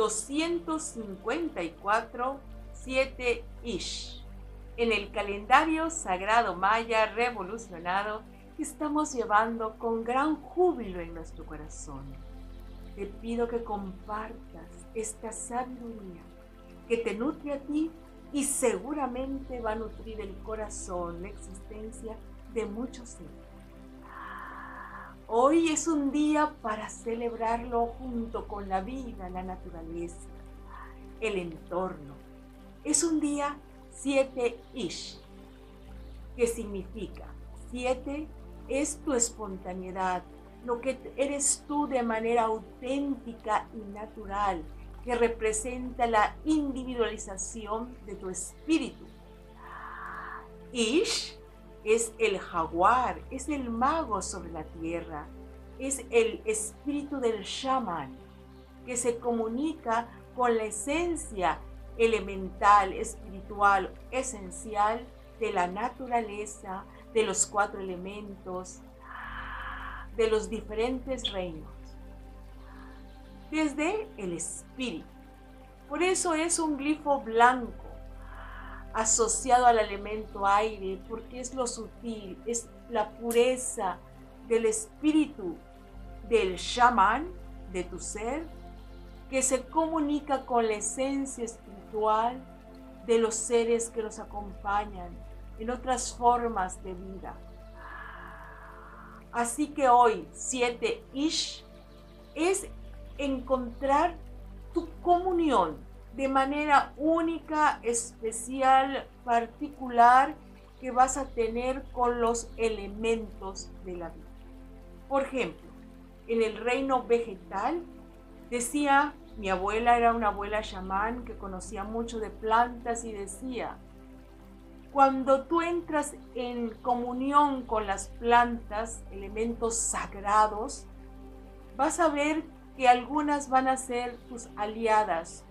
254 7 Ish. En el calendario sagrado maya revolucionado que estamos llevando con gran júbilo en nuestro corazón. Te pido que compartas esta sabiduría que te nutre a ti y seguramente va a nutrir el corazón, la existencia de muchos seres. Hoy es un día para celebrarlo junto con la vida, la naturaleza, el entorno. Es un día 7 Ish, que significa 7 es tu espontaneidad, lo que eres tú de manera auténtica y natural, que representa la individualización de tu espíritu. Ish es el jaguar, es el mago sobre la tierra, es el espíritu del shaman que se comunica con la esencia elemental, espiritual, esencial de la naturaleza, de los cuatro elementos, de los diferentes reinos. Desde el espíritu. Por eso es un glifo blanco asociado al elemento aire, porque es lo sutil, es la pureza del espíritu del shaman, de tu ser, que se comunica con la esencia espiritual de los seres que nos acompañan en otras formas de vida. Así que hoy, 7 Ish, es encontrar tu comunión de manera única, especial, particular que vas a tener con los elementos de la vida. Por ejemplo, en el reino vegetal, decía, mi abuela era una abuela chamán que conocía mucho de plantas y decía, cuando tú entras en comunión con las plantas, elementos sagrados, vas a ver que algunas van a ser tus aliadas,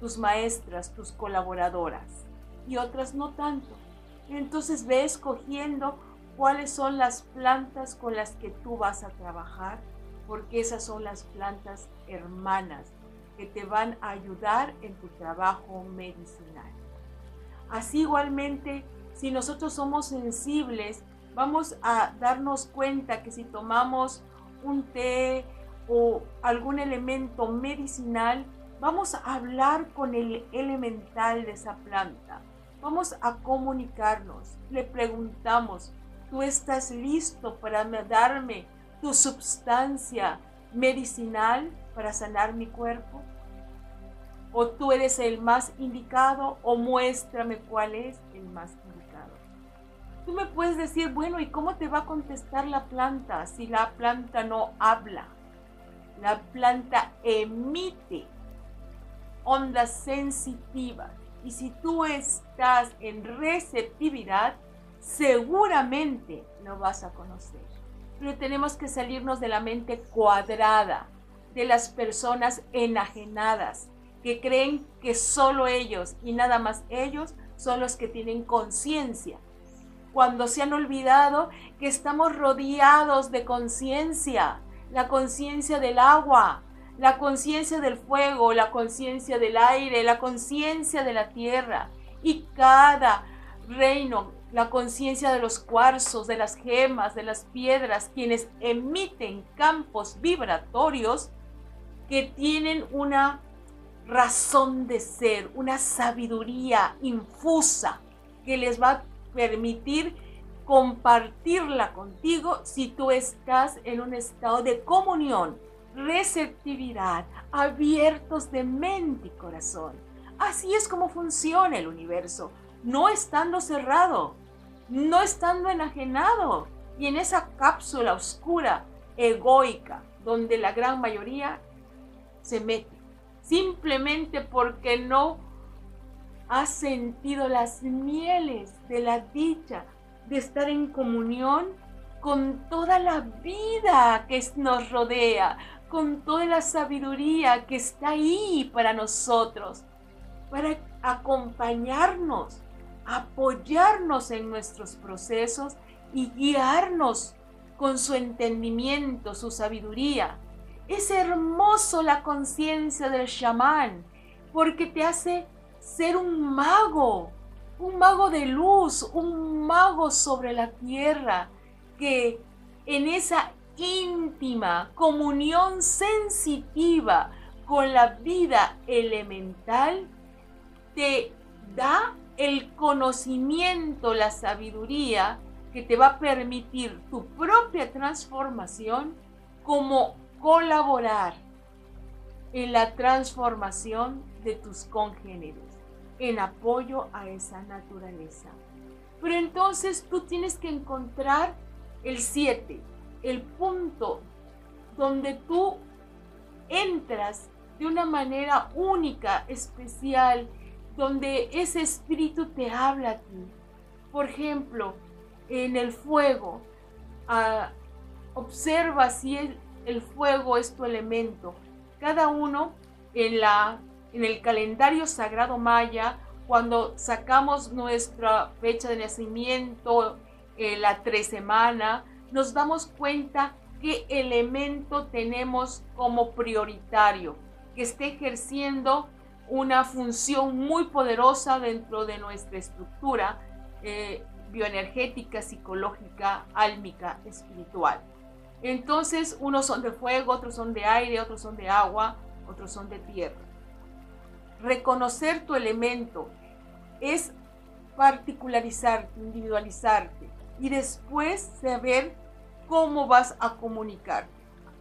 tus maestras, tus colaboradoras, y otras no tanto. Entonces ve escogiendo cuáles son las plantas con las que tú vas a trabajar, porque esas son las plantas hermanas que te van a ayudar en tu trabajo medicinal. Así igualmente, si nosotros somos sensibles, vamos a darnos cuenta que si tomamos un té o algún elemento medicinal, vamos a hablar con el elemental de esa planta. Vamos a comunicarnos. Le preguntamos, ¿tú estás listo para darme tu sustancia medicinal para sanar mi cuerpo? o tú eres el más indicado o muéstrame cuál es el más indicado. Tú me puedes decir, bueno, ¿y cómo te va a contestar la planta si la planta no habla? La planta emite ondas sensitivas y si tú estás en receptividad, seguramente lo vas a conocer. Pero tenemos que salirnos de la mente cuadrada, de las personas enajenadas, que creen que solo ellos y nada más ellos son los que tienen conciencia, cuando se han olvidado que estamos rodeados de conciencia, la conciencia del agua, la conciencia del fuego, la conciencia del aire, la conciencia de la tierra y cada reino, la conciencia de los cuarzos, de las gemas, de las piedras, quienes emiten campos vibratorios que tienen una razón de ser, una sabiduría infusa que les va a permitir compartirla contigo si tú estás en un estado de comunión, receptividad, abiertos de mente y corazón. Así es como funciona el universo, no estando cerrado, no estando enajenado y en esa cápsula oscura, egoica, donde la gran mayoría se mete simplemente porque no has sentido las mieles de la dicha de estar en comunión con toda la vida que nos rodea, con toda la sabiduría que está ahí para nosotros, para acompañarnos, apoyarnos en nuestros procesos y guiarnos con su entendimiento, su sabiduría. Es hermoso la conciencia del chamán porque te hace ser un mago, un mago de luz, un mago sobre la tierra, que en esa íntima comunión sensitiva con la vida elemental, te da el conocimiento, la sabiduría que te va a permitir tu propia transformación como colaborar en la transformación de tus congéneres, en apoyo a esa naturaleza. Pero entonces tú tienes que encontrar el 7, el punto donde tú entras de una manera única, especial, donde ese espíritu te habla a ti. Por ejemplo, en el fuego, ah, observa si el, fuego es tu elemento. Cada uno en, la, en el calendario sagrado maya, cuando sacamos nuestra fecha de nacimiento, eh, la tres semana, nos damos cuenta qué elemento tenemos como prioritario, que esté ejerciendo una función muy poderosa dentro de nuestra estructura eh, bioenergética, psicológica, álmica, espiritual. Entonces, unos son de fuego, otros son de aire, otros son de agua, otros son de tierra. Reconocer tu elemento es particularizarte, individualizarte y después saber cómo vas a comunicar.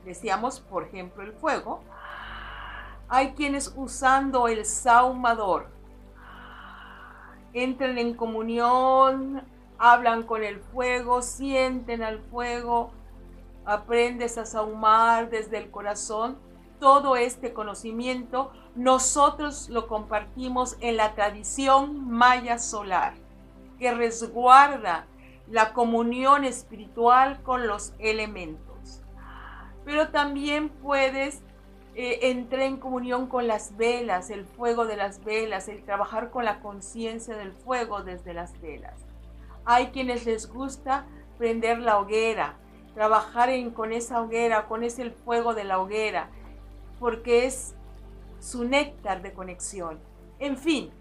Decíamos, por ejemplo, el fuego. Hay quienes usando el saumador entran en comunión, hablan con el fuego, sienten al fuego, aprendes a saumar desde el corazón. Todo este conocimiento nosotros lo compartimos en la tradición maya solar, que resguarda la comunión espiritual con los elementos. Pero también puedes eh, entrar en comunión con las velas, el fuego de las velas, el trabajar con la conciencia del fuego desde las velas. Hay quienes les gusta prender la hoguera, trabajar en, con esa hoguera, con ese fuego de la hoguera, porque es su néctar de conexión. En fin,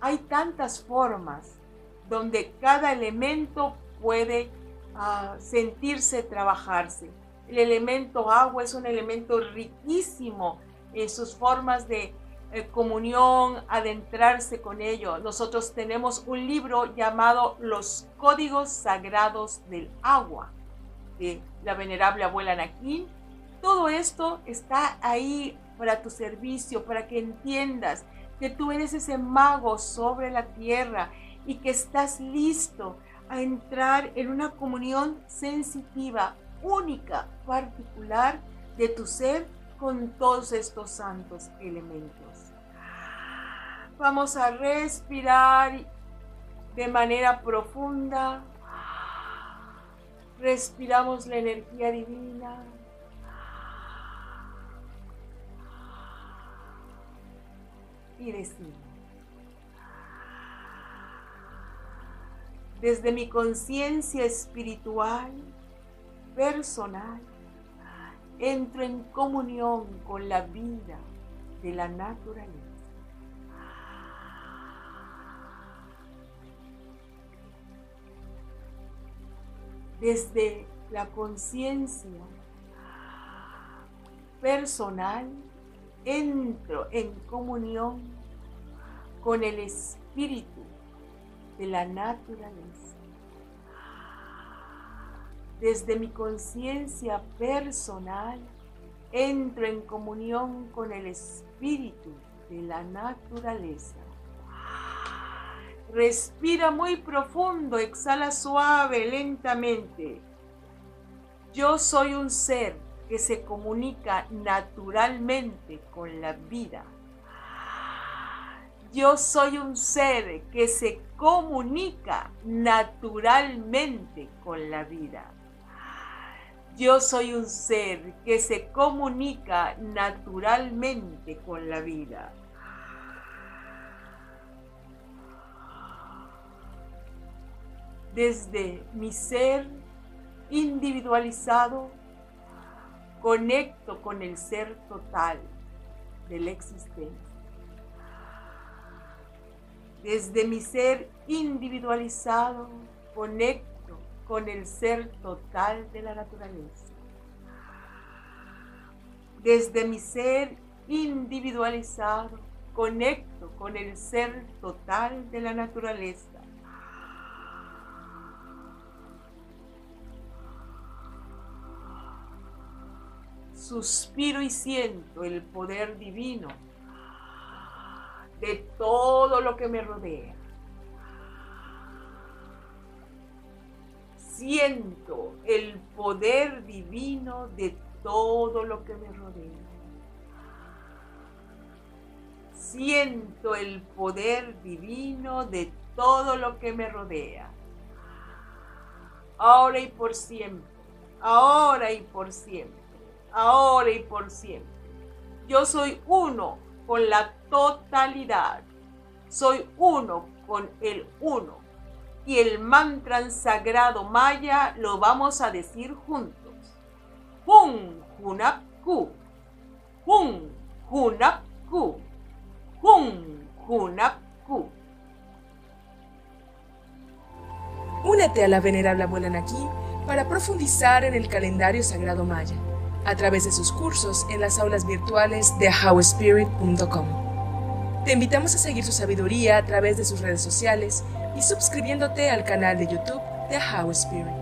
hay tantas formas donde cada elemento puede ah, sentirse trabajarse. El elemento agua es un elemento riquísimo en sus formas de eh, comunión, adentrarse con ello. Nosotros tenemos un libro llamado Los Códigos Sagrados del Agua de la venerable abuela Naquín. Todo esto está ahí para tu servicio, para que entiendas que tú eres ese mago sobre la tierra y que estás listo a entrar en una comunión sensitiva, única, particular de tu ser con todos estos santos elementos. Vamos a respirar de manera profunda. Respiramos la energía divina. Y decimos. Desde mi conciencia espiritual, personal, entro en comunión con la vida de la naturaleza. Desde la conciencia personal, entro en comunión con el espíritu de la naturaleza. Desde mi conciencia personal, entro en comunión con el espíritu de la naturaleza. Respira muy profundo, exhala suave, lentamente. Yo soy un ser que se comunica naturalmente con la vida. Yo soy un ser que se comunica naturalmente con la vida. Yo soy un ser que se comunica naturalmente con la vida. Desde mi ser individualizado, conecto con el ser total de la existencia. Desde mi ser individualizado, conecto con el ser total de la naturaleza. Desde mi ser individualizado, conecto con el ser total de la naturaleza. Suspiro y siento el poder divino todo lo que me rodea. Siento el poder divino de todo lo que me rodea. Siento el poder divino de todo lo que me rodea. Ahora y por siempre. Ahora y por siempre. Ahora y por siempre. Yo soy uno con la totalidad. Soy uno con el uno. Y el mantra sagrado maya lo vamos a decir juntos. Hun Hunapku. Hun Hunapku. Hun Hunapku. Únete a la venerable abuela Naki para profundizar en el calendario sagrado maya a través de sus cursos en las aulas virtuales de howspirit.com. Te invitamos a seguir su sabiduría a través de sus redes sociales y suscribiéndote al canal de YouTube de How Spirit.